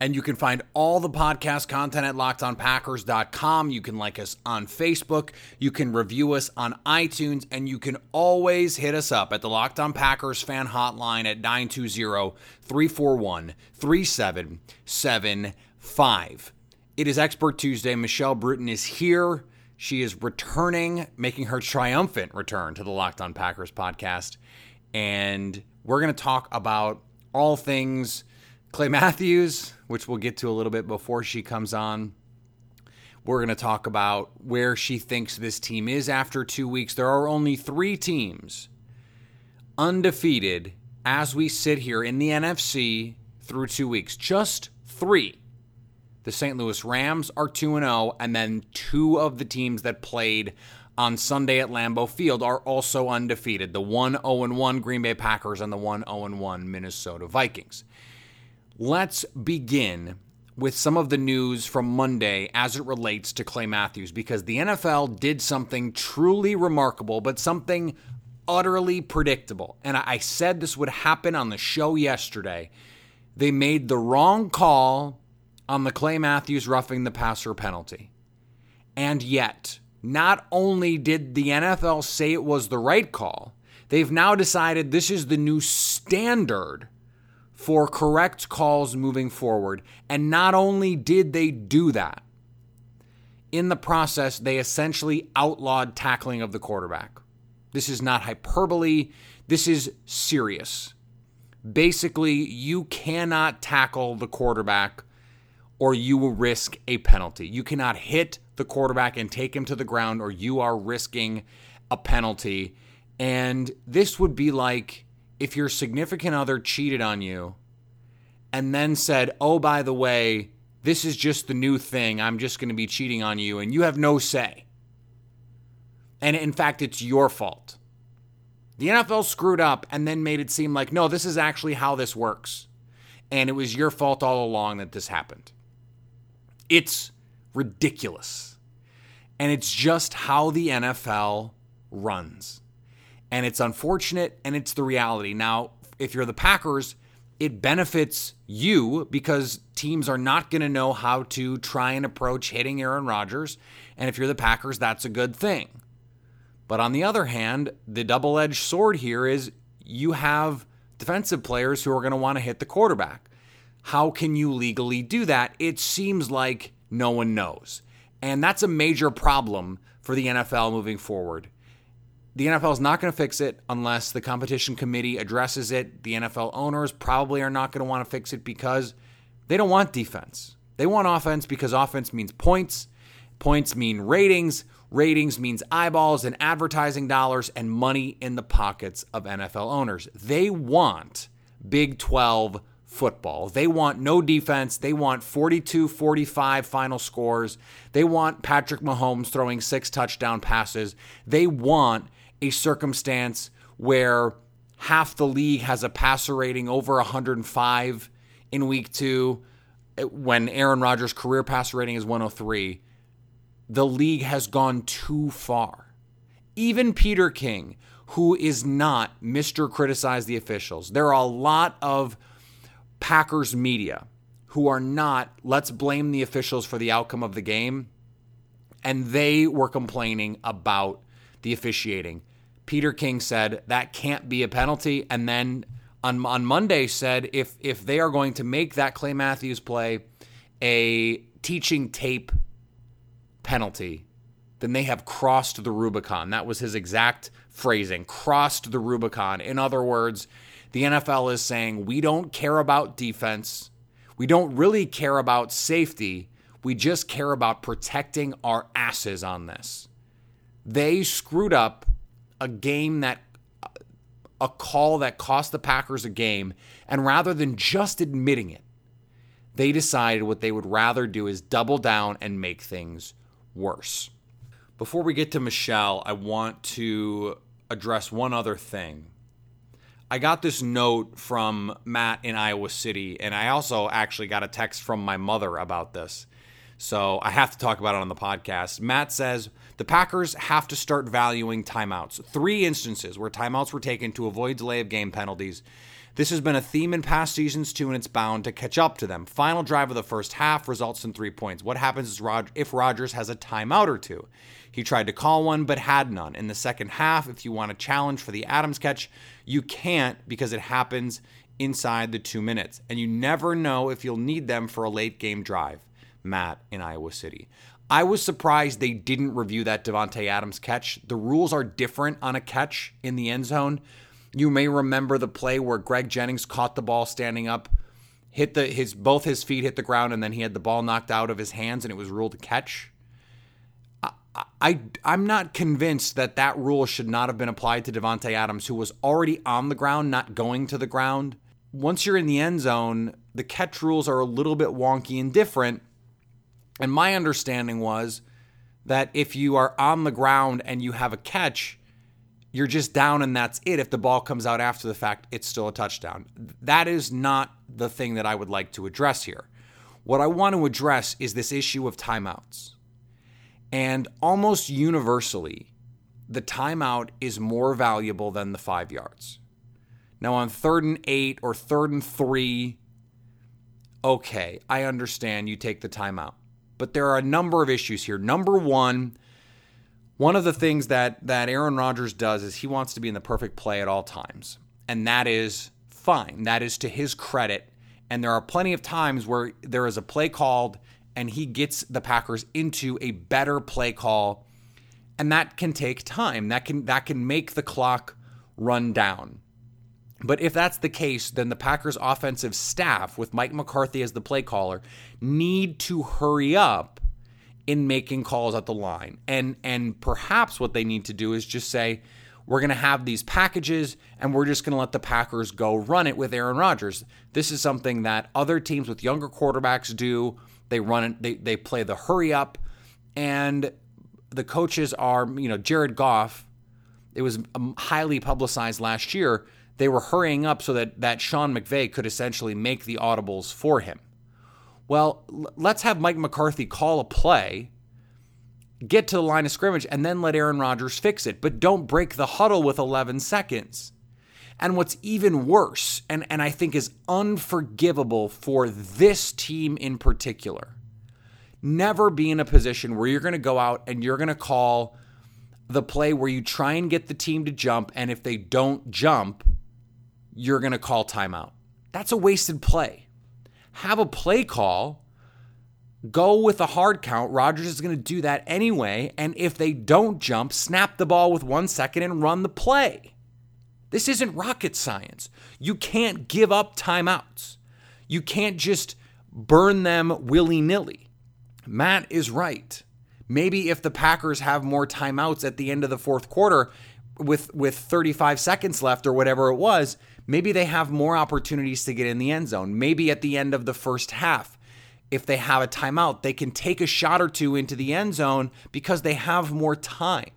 And you can find all the podcast content at lockedonpackers.com. You can like us on Facebook. You can review us on iTunes. And you can always hit us up at the Locked On Packers fan hotline at 920 341 3775. It is Expert Tuesday. Michelle Bruton is here. She is returning, making her triumphant return to the Locked On Packers podcast. And we're going to talk about all things Clay Matthews, which we'll get to a little bit before she comes on. We're going to talk about where she thinks this team is after two weeks. There are only three teams undefeated as we sit here in the NFC through two weeks. Just three. The St. Louis Rams are 2 0, and then two of the teams that played on Sunday at Lambeau Field are also undefeated the 1 0 1 Green Bay Packers and the 1 0 1 Minnesota Vikings. Let's begin with some of the news from Monday as it relates to Clay Matthews because the NFL did something truly remarkable, but something utterly predictable. And I said this would happen on the show yesterday. They made the wrong call on the Clay Matthews roughing the passer penalty. And yet, not only did the NFL say it was the right call, they've now decided this is the new standard for correct calls moving forward. And not only did they do that, in the process, they essentially outlawed tackling of the quarterback. This is not hyperbole, this is serious. Basically, you cannot tackle the quarterback or you will risk a penalty. You cannot hit the quarterback and take him to the ground or you are risking a penalty. And this would be like if your significant other cheated on you and then said, oh, by the way, this is just the new thing. I'm just going to be cheating on you, and you have no say. And in fact, it's your fault. The NFL screwed up and then made it seem like, no, this is actually how this works. And it was your fault all along that this happened. It's ridiculous. And it's just how the NFL runs. And it's unfortunate and it's the reality. Now, if you're the Packers, it benefits you because teams are not going to know how to try and approach hitting Aaron Rodgers. And if you're the Packers, that's a good thing. But on the other hand, the double edged sword here is you have defensive players who are going to want to hit the quarterback. How can you legally do that? It seems like no one knows. And that's a major problem for the NFL moving forward. The NFL is not going to fix it unless the competition committee addresses it. The NFL owners probably are not going to want to fix it because they don't want defense. They want offense because offense means points. Points mean ratings. Ratings means eyeballs and advertising dollars and money in the pockets of NFL owners. They want Big 12 football. They want no defense. They want 42 45 final scores. They want Patrick Mahomes throwing six touchdown passes. They want a circumstance where half the league has a passer rating over 105 in week two when Aaron Rodgers' career passer rating is 103 the league has gone too far. even Peter King, who is not Mr. Criticize the Officials, there are a lot of Packers media who are not, let's blame the officials for the outcome of the game. And they were complaining about the officiating. Peter King said that can't be a penalty. And then on, on Monday said if if they are going to make that Clay Matthews play a teaching tape penalty, then they have crossed the Rubicon. That was his exact phrasing crossed the Rubicon. In other words, the NFL is saying we don't care about defense. We don't really care about safety. We just care about protecting our asses on this. They screwed up a game that a call that cost the Packers a game, and rather than just admitting it, they decided what they would rather do is double down and make things worse. Before we get to Michelle, I want to address one other thing. I got this note from Matt in Iowa City, and I also actually got a text from my mother about this. So I have to talk about it on the podcast. Matt says the Packers have to start valuing timeouts. Three instances where timeouts were taken to avoid delay of game penalties. This has been a theme in past seasons too, and it's bound to catch up to them. Final drive of the first half results in three points. What happens Rod- if Rodgers has a timeout or two? He tried to call one, but had none. In the second half, if you want a challenge for the Adams catch, you can't because it happens inside the two minutes. And you never know if you'll need them for a late game drive. Matt in Iowa City. I was surprised they didn't review that Davante Adams catch. The rules are different on a catch in the end zone. You may remember the play where Greg Jennings caught the ball standing up, hit the his both his feet hit the ground, and then he had the ball knocked out of his hands, and it was ruled a catch. I, I I'm not convinced that that rule should not have been applied to Davante Adams, who was already on the ground, not going to the ground. Once you're in the end zone, the catch rules are a little bit wonky and different. And my understanding was that if you are on the ground and you have a catch, you're just down and that's it. If the ball comes out after the fact, it's still a touchdown. That is not the thing that I would like to address here. What I want to address is this issue of timeouts. And almost universally, the timeout is more valuable than the five yards. Now, on third and eight or third and three, okay, I understand you take the timeout. But there are a number of issues here. Number one, one of the things that that Aaron Rodgers does is he wants to be in the perfect play at all times. And that is fine. That is to his credit. And there are plenty of times where there is a play called and he gets the Packers into a better play call. And that can take time. That can that can make the clock run down. But if that's the case, then the Packers offensive staff, with Mike McCarthy as the play caller, need to hurry up in making calls at the line. And and perhaps what they need to do is just say, we're going to have these packages and we're just going to let the Packers go run it with Aaron Rodgers. This is something that other teams with younger quarterbacks do. They run it, they, they play the hurry up, and the coaches are, you know, Jared Goff. It was um, highly publicized last year they were hurrying up so that, that Sean McVay could essentially make the audibles for him. Well, l- let's have Mike McCarthy call a play, get to the line of scrimmage, and then let Aaron Rodgers fix it. But don't break the huddle with 11 seconds. And what's even worse, and, and I think is unforgivable for this team in particular, never be in a position where you're going to go out and you're going to call the play where you try and get the team to jump, and if they don't jump, you're going to call timeout. That's a wasted play. Have a play call, go with a hard count. Rodgers is going to do that anyway. And if they don't jump, snap the ball with one second and run the play. This isn't rocket science. You can't give up timeouts. You can't just burn them willy nilly. Matt is right. Maybe if the Packers have more timeouts at the end of the fourth quarter with, with 35 seconds left or whatever it was, Maybe they have more opportunities to get in the end zone. Maybe at the end of the first half, if they have a timeout, they can take a shot or two into the end zone because they have more time.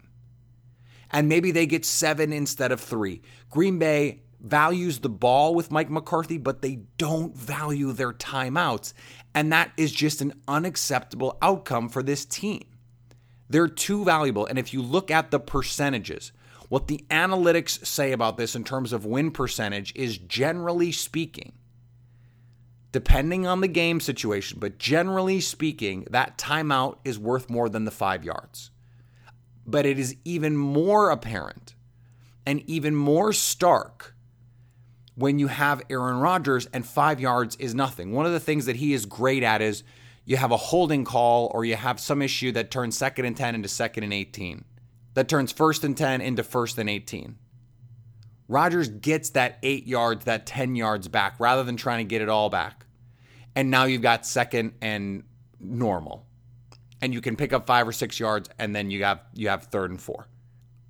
And maybe they get seven instead of three. Green Bay values the ball with Mike McCarthy, but they don't value their timeouts. And that is just an unacceptable outcome for this team. They're too valuable. And if you look at the percentages, what the analytics say about this in terms of win percentage is generally speaking, depending on the game situation, but generally speaking, that timeout is worth more than the five yards. But it is even more apparent and even more stark when you have Aaron Rodgers and five yards is nothing. One of the things that he is great at is you have a holding call or you have some issue that turns second and 10 into second and 18, that turns first and 10 into first and 18. Rodgers gets that eight yards, that 10 yards back rather than trying to get it all back. And now you've got second and normal. And you can pick up five or six yards and then you have you have third and four.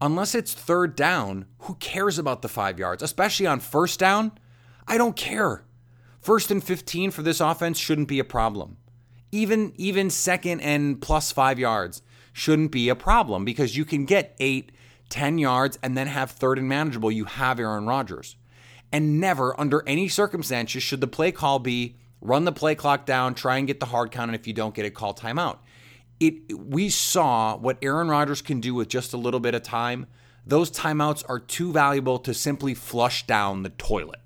Unless it's third down, who cares about the five yards? Especially on first down, I don't care. First and 15 for this offense shouldn't be a problem even even second and plus five yards shouldn't be a problem because you can get eight, ten yards and then have third and manageable. You have Aaron Rodgers. And never, under any circumstances, should the play call be run the play clock down, try and get the hard count, and if you don't get it, call timeout. It we saw what Aaron Rodgers can do with just a little bit of time. Those timeouts are too valuable to simply flush down the toilet.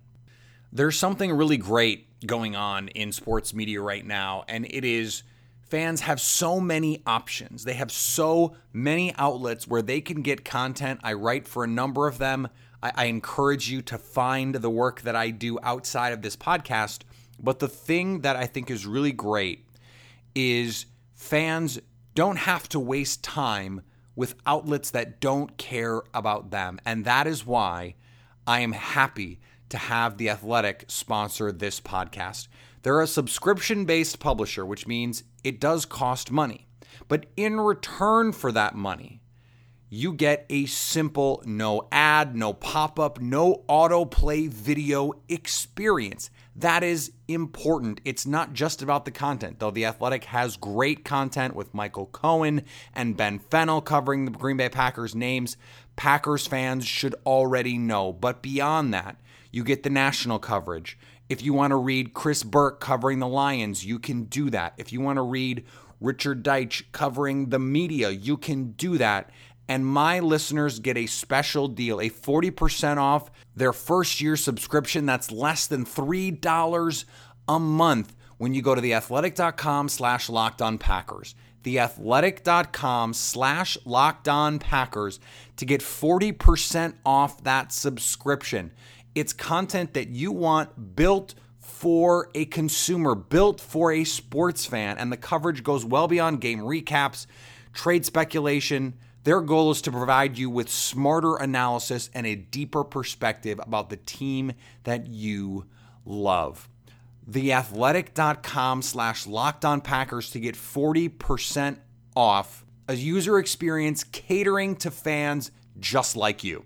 There's something really great going on in sports media right now, and it is fans have so many options. They have so many outlets where they can get content. I write for a number of them. I, I, encourage you to find the work that I do outside of this podcast. But the thing that I think is really great is fans don't have to waste time with outlets that don't care about them. And that is why I am happy to have The Athletic sponsor this podcast. They're a subscription based publisher, which means it does cost money. But in return for that money, you get a simple no ad, no pop up, no autoplay video experience. That is important. It's not just about the content, though The Athletic has great content with Michael Cohen and Ben Fennel covering the Green Bay Packers names. Packers fans should already know. But beyond that, you get the national coverage. If you want to read Chris Burke covering the Lions, you can do that. If you want to read Richard Deitsch covering the media, you can do that. And my listeners get a special deal, a 40% off their first year subscription. That's less than $3 a month when you go to theathletic.com slash locked on Packers. Theathletic.com slash locked on Packers to get 40% off that subscription. It's content that you want built for a consumer, built for a sports fan, and the coverage goes well beyond game recaps, trade speculation. Their goal is to provide you with smarter analysis and a deeper perspective about the team that you love. Theathletic.com slash locked on Packers to get 40% off a user experience catering to fans just like you.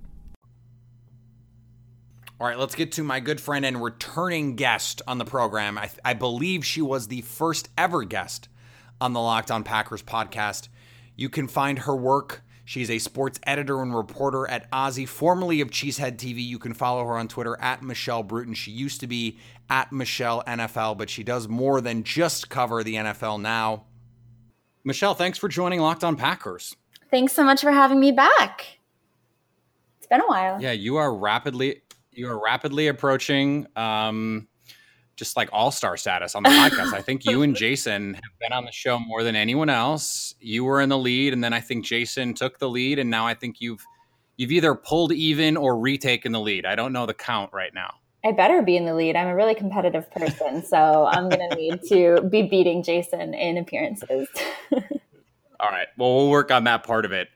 All right, let's get to my good friend and returning guest on the program. I, I, believe she was the first ever guest on the Locked On Packers podcast. You can find her work. She's a sports editor and reporter at OZY, formerly of Cheesehead TV. You can follow her on Twitter at Michelle Bruton. She used to be at Michelle NFL, but she does more than just cover the NFL now. Michelle, thanks for joining Locked On Packers. Thanks so much for having me back. It's been a while. Yeah, you are rapidly you are rapidly approaching um, just like all star status on the podcast. I think you and Jason have been on the show more than anyone else. You were in the lead, and then I think Jason took the lead, and now I think you've you've either pulled even or retaken the lead. I don't know the count right now. I better be in the lead. I'm a really competitive person, so I'm going to need to be beating Jason in appearances. All right. Well, we'll work on that part of it.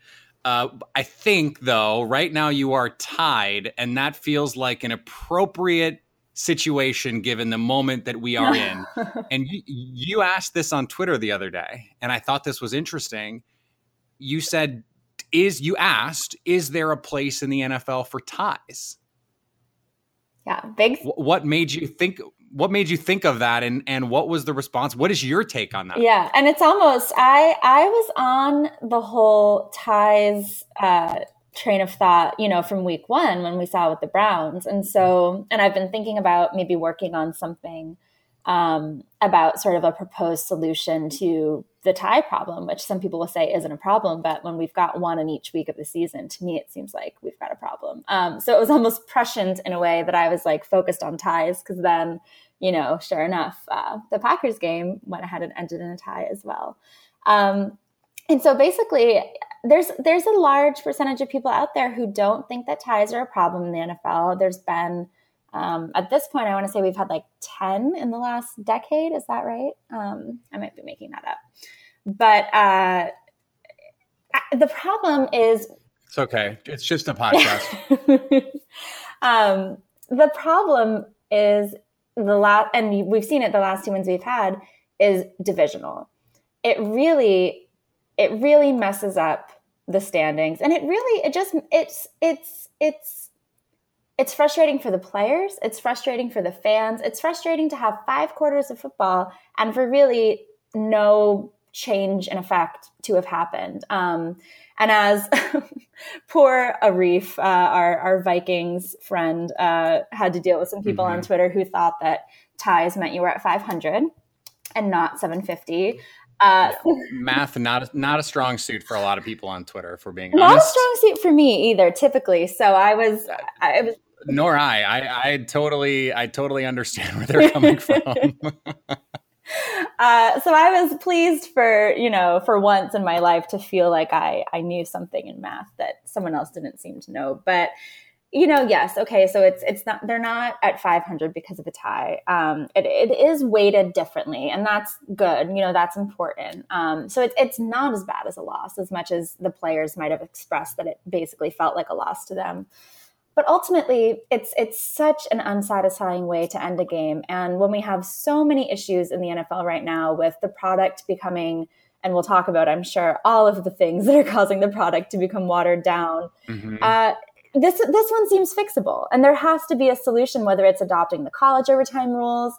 Uh, I think, though, right now you are tied, and that feels like an appropriate situation given the moment that we are in. and you, you asked this on Twitter the other day, and I thought this was interesting. You said, "Is you asked, is there a place in the NFL for ties?" Yeah, big. What made you think? What made you think of that, and and what was the response? What is your take on that? Yeah, and it's almost I I was on the whole ties uh, train of thought, you know, from week one when we saw with the Browns, and so and I've been thinking about maybe working on something um, about sort of a proposed solution to the tie problem, which some people will say isn't a problem, but when we've got one in each week of the season, to me it seems like we've got a problem. Um, so it was almost prescient in a way that I was like focused on ties because then, you know, sure enough, uh, the Packers game went ahead and ended in a tie as well. Um, and so basically, there's there's a large percentage of people out there who don't think that ties are a problem in the NFL. There's been um, at this point, I want to say we've had like 10 in the last decade. Is that right? Um, I might be making that up. But uh, the problem is. It's okay. It's just a podcast. um, the problem is the last, and we've seen it the last two ones we've had, is divisional. It really, it really messes up the standings. And it really, it just, it's, it's, it's, it's frustrating for the players. It's frustrating for the fans. It's frustrating to have five quarters of football and for really no change in effect to have happened. Um, and as poor Arif, uh, our, our Vikings friend, uh, had to deal with some people mm-hmm. on Twitter who thought that ties meant you were at 500 and not 750. Uh, Math not not a strong suit for a lot of people on Twitter. For being not honest. a strong suit for me either. Typically, so I was I was nor I. I. I totally, I totally understand where they're coming from. uh, so I was pleased for you know for once in my life to feel like I I knew something in math that someone else didn't seem to know. But you know, yes, okay. So it's it's not they're not at 500 because of a tie. Um, it, it is weighted differently, and that's good. You know, that's important. Um, so it's it's not as bad as a loss as much as the players might have expressed that it basically felt like a loss to them but ultimately it's it's such an unsatisfying way to end a game and when we have so many issues in the NFL right now with the product becoming and we'll talk about I'm sure all of the things that are causing the product to become watered down mm-hmm. uh, this this one seems fixable and there has to be a solution whether it's adopting the college overtime rules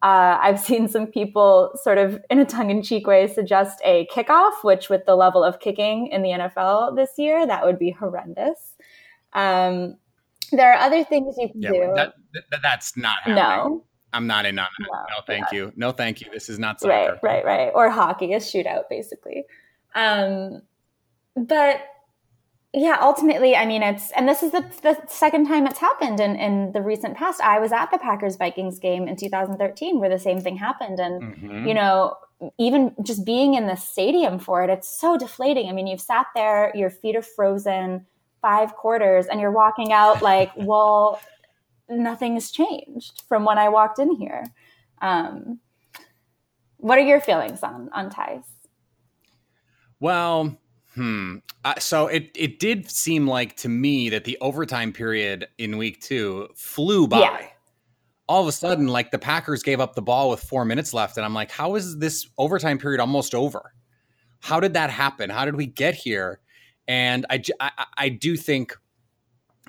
uh, I've seen some people sort of in a tongue-in-cheek way suggest a kickoff, which with the level of kicking in the NFL this year, that would be horrendous. Um, there are other things you can yeah, do. That, that, that's not happening. No. I'm not in on that. No, no thank yeah. you. No, thank you. This is not soccer. Right, right, right. Or hockey, a shootout, basically. Um, but yeah, ultimately, I mean, it's, and this is the, the second time it's happened in, in the recent past. I was at the Packers Vikings game in 2013 where the same thing happened. And, mm-hmm. you know, even just being in the stadium for it, it's so deflating. I mean, you've sat there, your feet are frozen five quarters and you're walking out like, well, nothing's changed from when I walked in here. Um, what are your feelings on on ties? Well, hmm. Uh, so it it did seem like to me that the overtime period in week two flew by. Yeah. All of a sudden, like the Packers gave up the ball with four minutes left, and I'm like, how is this overtime period almost over? How did that happen? How did we get here? And I, I, I do think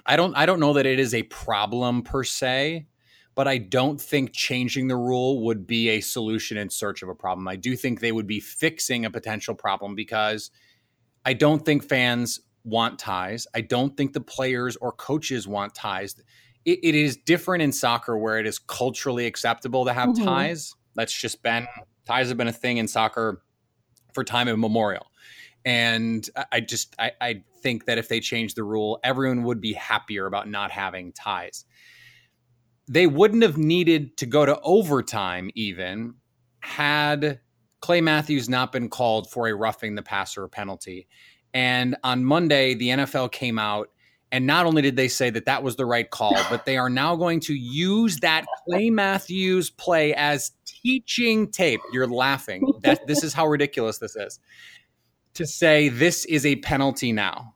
I don't I don't know that it is a problem per se, but I don't think changing the rule would be a solution in search of a problem. I do think they would be fixing a potential problem because I don't think fans want ties. I don't think the players or coaches want ties. it, it is different in soccer where it is culturally acceptable to have mm-hmm. ties. That's just been ties have been a thing in soccer for time immemorial and I just I, I think that if they changed the rule, everyone would be happier about not having ties. They wouldn't have needed to go to overtime even had Clay Matthews not been called for a roughing the passer penalty. And on Monday, the NFL came out and not only did they say that that was the right call, but they are now going to use that Clay Matthews play as teaching tape. You're laughing. That this is how ridiculous this is. To say this is a penalty now.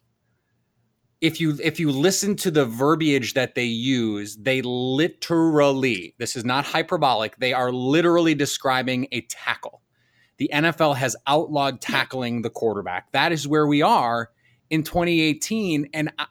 If you if you listen to the verbiage that they use, they literally, this is not hyperbolic, they are literally describing a tackle. The NFL has outlawed tackling the quarterback. That is where we are in 2018 and I,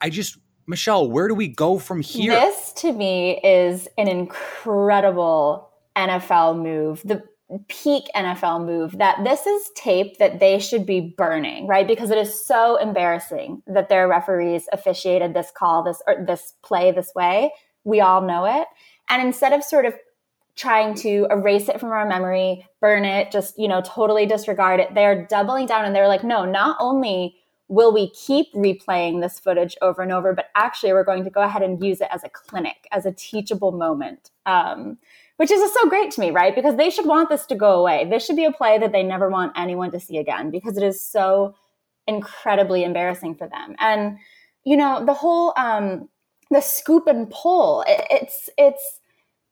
I just Michelle, where do we go from here? This to me is an incredible NFL move. The peak NFL move that this is tape that they should be burning, right? Because it is so embarrassing that their referees officiated this call, this or this play this way. We all know it. And instead of sort of trying to erase it from our memory, burn it, just, you know, totally disregard it, they're doubling down and they're like, no, not only will we keep replaying this footage over and over, but actually we're going to go ahead and use it as a clinic, as a teachable moment. Um, which is so great to me, right? Because they should want this to go away. This should be a play that they never want anyone to see again because it is so incredibly embarrassing for them. And you know, the whole um, the scoop and pull. It, it's it's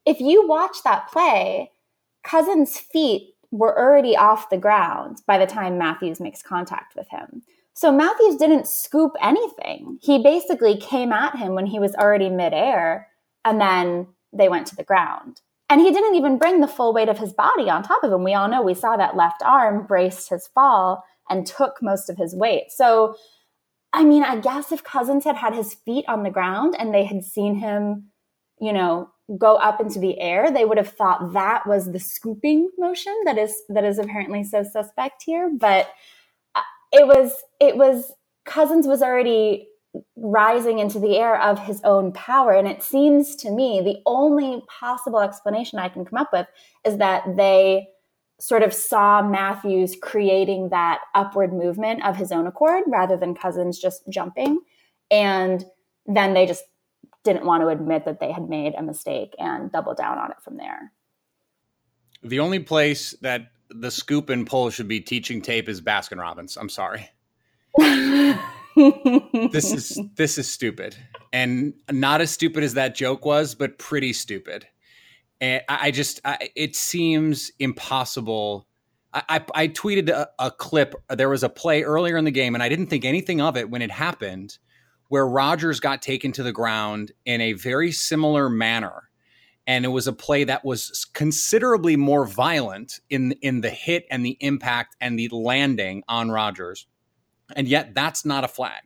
if you watch that play, Cousins' feet were already off the ground by the time Matthews makes contact with him. So Matthews didn't scoop anything. He basically came at him when he was already midair, and then they went to the ground. And he didn't even bring the full weight of his body on top of him. We all know we saw that left arm braced his fall and took most of his weight. So, I mean, I guess if Cousins had had his feet on the ground and they had seen him, you know, go up into the air, they would have thought that was the scooping motion that is that is apparently so suspect here. But uh, it was it was Cousins was already rising into the air of his own power. And it seems to me the only possible explanation I can come up with is that they sort of saw Matthews creating that upward movement of his own accord rather than Cousins just jumping. And then they just didn't want to admit that they had made a mistake and double down on it from there. The only place that the scoop and pull should be teaching tape is Baskin Robbins. I'm sorry. this is this is stupid, and not as stupid as that joke was, but pretty stupid. And I, just, I, it seems impossible. I, I, I tweeted a, a clip. There was a play earlier in the game, and I didn't think anything of it when it happened, where Rodgers got taken to the ground in a very similar manner and it was a play that was considerably more violent in in the hit and the impact and the landing on Rodgers. And yet that's not a flag.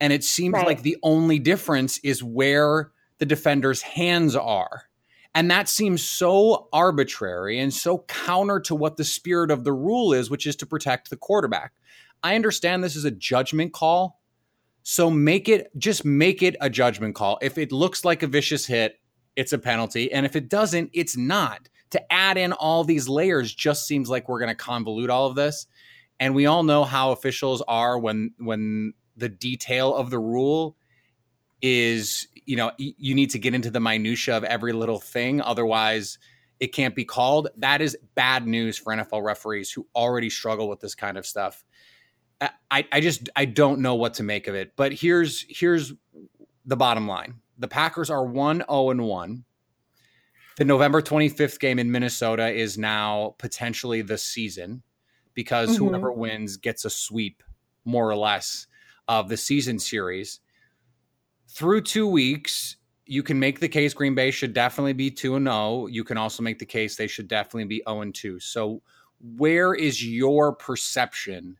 And it seems right. like the only difference is where the defender's hands are. And that seems so arbitrary and so counter to what the spirit of the rule is, which is to protect the quarterback. I understand this is a judgment call. So make it, just make it a judgment call. If it looks like a vicious hit, it's a penalty. And if it doesn't, it's not. To add in all these layers just seems like we're going to convolute all of this and we all know how officials are when when the detail of the rule is you know you need to get into the minutia of every little thing. Otherwise it can't be called. That is bad news for NFL referees who already struggle with this kind of stuff. I, I just I don't know what to make of it. But here's here's the bottom line. The Packers are 1 0 and 1 the November 25th game in Minnesota is now potentially the season because mm-hmm. whoever wins gets a sweep, more or less, of the season series. Through two weeks, you can make the case Green Bay should definitely be 2 and 0. You can also make the case they should definitely be 0 and 2. So, where is your perception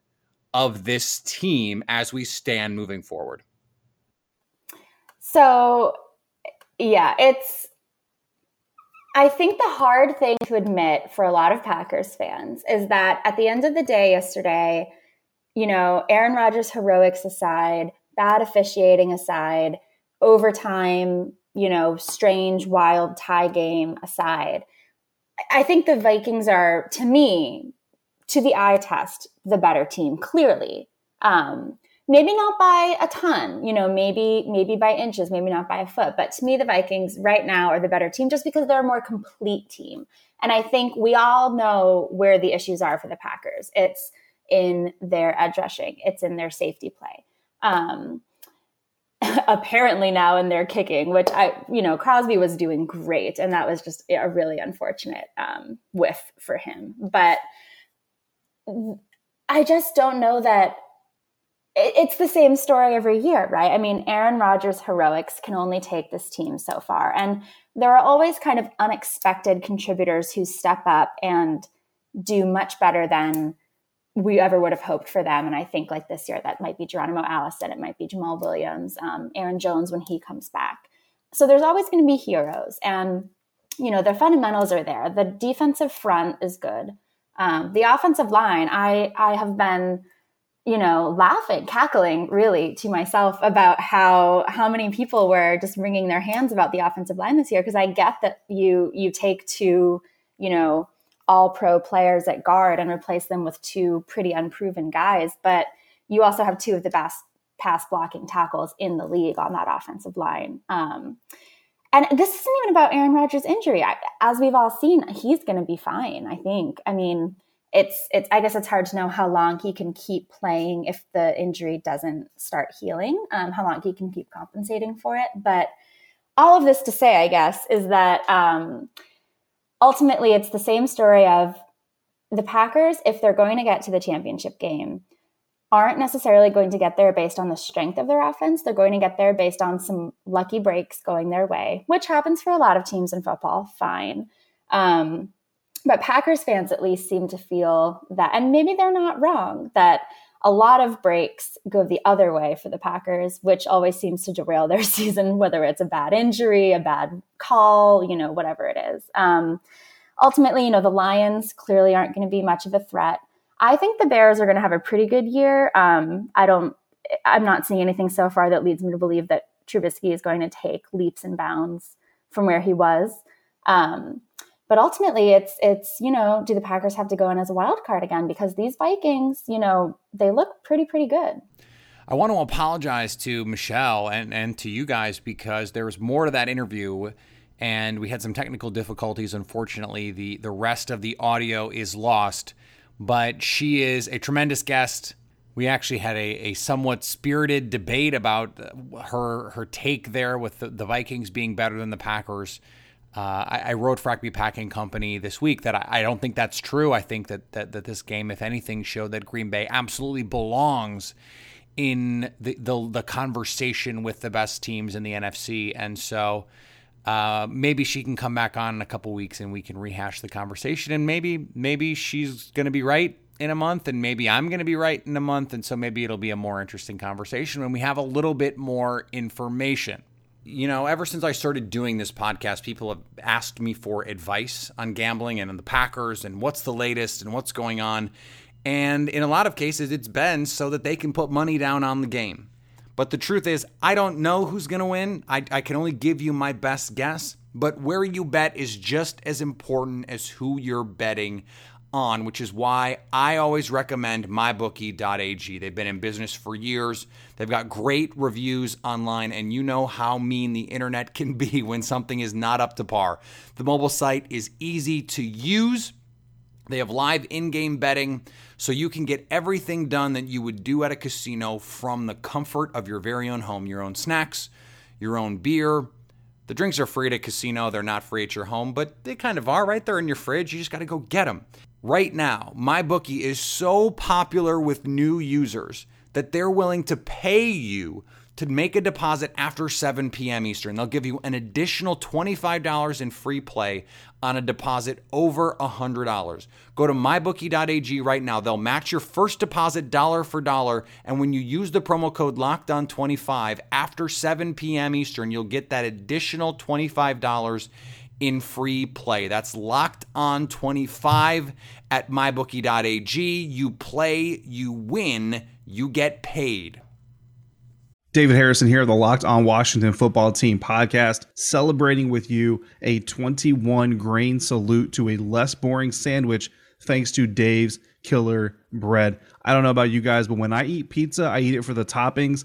of this team as we stand moving forward? So, yeah, it's I think the hard thing to admit for a lot of Packers fans is that at the end of the day yesterday, you know, Aaron Rodgers' heroics aside, bad officiating aside, overtime, you know, strange, wild tie game aside, I think the Vikings are, to me, to the eye test, the better team, clearly. Um, maybe not by a ton, you know, maybe maybe by inches, maybe not by a foot. But to me, the Vikings right now are the better team just because they're a more complete team. And I think we all know where the issues are for the Packers. It's in their edge rushing, it's in their safety play. Um, apparently now in their kicking, which I, you know, Crosby was doing great, and that was just a really unfortunate um, whiff for him. But I just don't know that it's the same story every year, right? I mean, Aaron Rodgers' heroics can only take this team so far. And there are always kind of unexpected contributors who step up and do much better than we ever would have hoped for them. And I think like this year, that might be Geronimo Allison, it might be Jamaal Williams, um, Aaron Jones when he comes back. So there's always going to be heroes. And, you know, their fundamentals are there. The defensive front is good. Um, the offensive line, I, I have been – you know, laughing, cackling really to myself about how how many people were just wringing their hands about the offensive line this year because I get that you you take two, you know, all pro players at guard and replace them with two pretty unproven guys, but you also have two of the best pass blocking tackles in the league on that offensive line. Um, and this isn't even about Aaron Rodgers' injury. I, as we've all seen, he's going to be fine. I think. I mean, it's it's I guess it's hard to know how long he can keep playing if the injury doesn't start healing. Um, how long he can keep compensating for it, but all of this to say, I guess, is that um, ultimately it's the same story of the Packers. If they're going to get to the championship game, aren't necessarily going to get there based on the strength of their offense. They're going to get there based on some lucky breaks going their way, which happens for a lot of teams in football. Fine. Um, but Packers fans at least seem to feel that, and maybe they're not wrong, that a lot of breaks go the other way for the Packers, which always seems to derail their season, whether it's a bad injury, a bad call, you know, whatever it is. Um, ultimately, you know, the Lions clearly aren't going to be much of a threat. I think the Bears are going to have a pretty good year. Um, I don't, I'm not seeing anything so far that leads me to believe that Trubisky is going to take leaps and bounds from where he was. Um, but ultimately it's it's you know do the packers have to go in as a wild card again? Because these vikings you know they look pretty pretty good. I want to apologize to michelle and and to you guys because there was more to that interview and we had some technical difficulties. Unfortunately the the rest of the audio is lost but she is a tremendous guest. We actually had a, a somewhat spirited debate about her her take there with the, the Vikings being better than the Packers. Uh, I, I, wrote for Acme Packing Company this week that I, I, don't think that's true. I think that, that that this game, if anything, showed that Green Bay absolutely belongs in the the, the conversation with the best teams in the NFC, and so. Uh, maybe she can come back on in a couple weeks and we can rehash the conversation. And maybe maybe she's going to be right in a month, and maybe I'm going to be right in a month, and so maybe it'll be a more interesting conversation when we have a little bit more information you know, ever since I started doing this podcast, people have asked me for advice on gambling and on the Packers and what's the latest and what's going on. And in a lot of cases, it's been so that they can put money down on the game. But the truth is, I don't know who's going to win. I, I can only give you my best guess. But where you bet is just as important as who you're betting on, which is why I always recommend mybookie.ag. They've been in business for years. They've got great reviews online, and you know how mean the internet can be when something is not up to par. The mobile site is easy to use. They have live in game betting, so you can get everything done that you would do at a casino from the comfort of your very own home. Your own snacks, your own beer. The drinks are free at a casino, they're not free at your home, but they kind of are right there in your fridge. You just got to go get them. Right now, MyBookie is so popular with new users that they're willing to pay you to make a deposit after 7 p.m. Eastern. They'll give you an additional $25 in free play on a deposit over $100. Go to mybookie.ag right now. They'll match your first deposit dollar for dollar. And when you use the promo code LOCKEDON25 after 7 p.m. Eastern, you'll get that additional $25 in free play. That's locked on 25 at mybookie.ag. You play, you win, you get paid. David Harrison here, the Locked On Washington Football Team podcast, celebrating with you a 21 grain salute to a less boring sandwich thanks to Dave's Killer bread. I don't know about you guys, but when I eat pizza, I eat it for the toppings,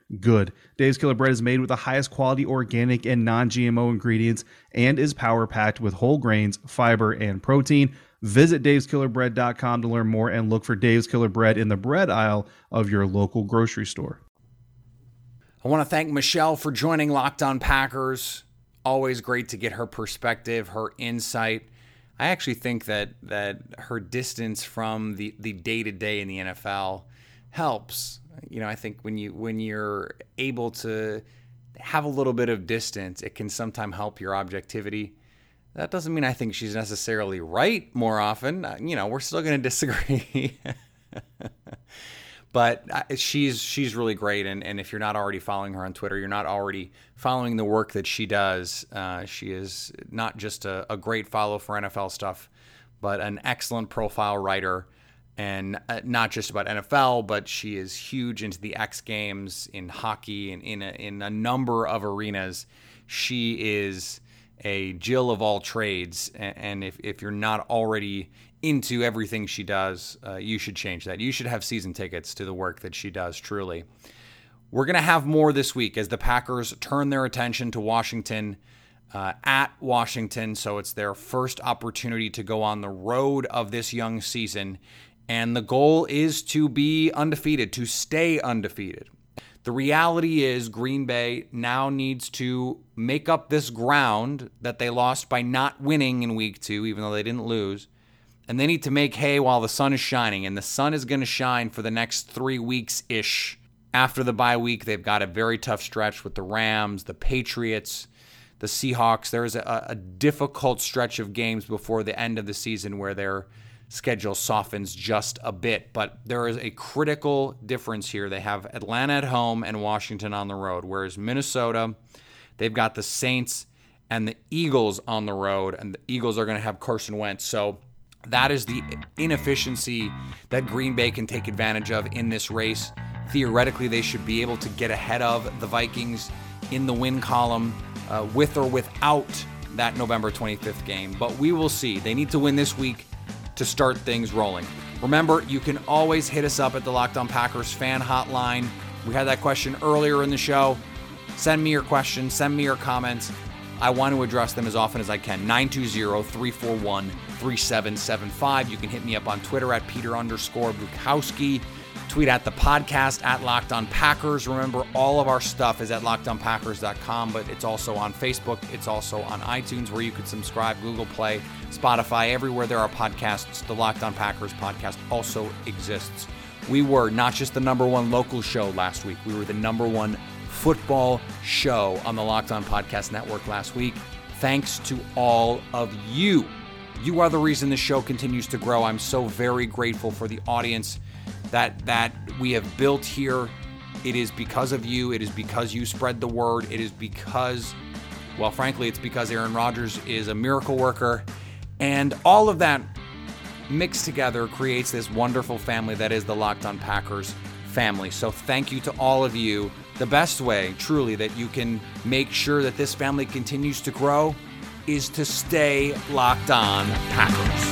good. Dave's Killer Bread is made with the highest quality organic and non GMO ingredients and is power packed with whole grains, fiber, and protein. Visit daveskillerbread.com to learn more and look for Dave's Killer Bread in the bread aisle of your local grocery store. I want to thank Michelle for joining Locked On Packers. Always great to get her perspective, her insight. I actually think that that her distance from the the day to day in the NFL helps. You know, I think when you when you're able to have a little bit of distance, it can sometimes help your objectivity. That doesn't mean I think she's necessarily right more often. Uh, You know, we're still going to disagree. but uh, she's she's really great and, and if you're not already following her on twitter you're not already following the work that she does uh, she is not just a, a, great follow for nfl stuff but an excellent profile writer and uh, not just about nfl but she is huge into the x games in hockey and in a, in a number of arenas she is a jill of all trades and if, if you're not already into everything she does, uh, you should change that. You should have season tickets to the work that she does, truly. We're to have more this week as the Packers turn their attention to Washington uh, at Washington. So it's their first opportunity to go on the road of this young season. And the goal is to be undefeated, to stay undefeated. The reality is, Green Bay now needs to make up this ground that they lost by not winning in week two, even though they didn't lose and they need to make hay while the sun is shining. And the sun is going to shine for the next three weeks ish. After the bye week, they've got a very tough stretch with the Rams, the Patriots, the Seahawks. There's a, a difficult stretch of games before the end of the season where their schedule softens just a bit. But there is a critical difference here. They have Atlanta at home and Washington on the road, whereas Minnesota, they've got the Saints and the Eagles on the road, and the Eagles are going to have Carson Wentz. So that is the inefficiency that Green Bay can take advantage of in this race. Theoretically, they should be able to get ahead of the Vikings in the win column uh, with or without that November 25th game. But we will see. They need to win this week to start things rolling. Remember, you can always hit us up at the Locked On Packers fan hotline. We had that question earlier in the show. Send me your questions, send me your comments. I want to address them as often as I can. 920 341 3775. You can hit me up on Twitter at Peter underscore Bukowski. Tweet at the podcast at Locked On Packers. Remember, all of our stuff is at lockedonpackers.com, but it's also on Facebook. It's also on iTunes where you can subscribe, Google Play, Spotify, everywhere there are podcasts. The Locked On Packers podcast also exists. We were not just the number one local show last week, we were the number one football show on the Locked On Podcast Network last week. Thanks to all of you. You are the reason the show continues to grow. I'm so very grateful for the audience that that we have built here. It is because of you. It is because you spread the word. It is because well, frankly, it's because Aaron Rodgers is a miracle worker and all of that mixed together creates this wonderful family that is the Locked On Packers family. So thank you to all of you the best way, truly, that you can make sure that this family continues to grow is to stay locked on Packers.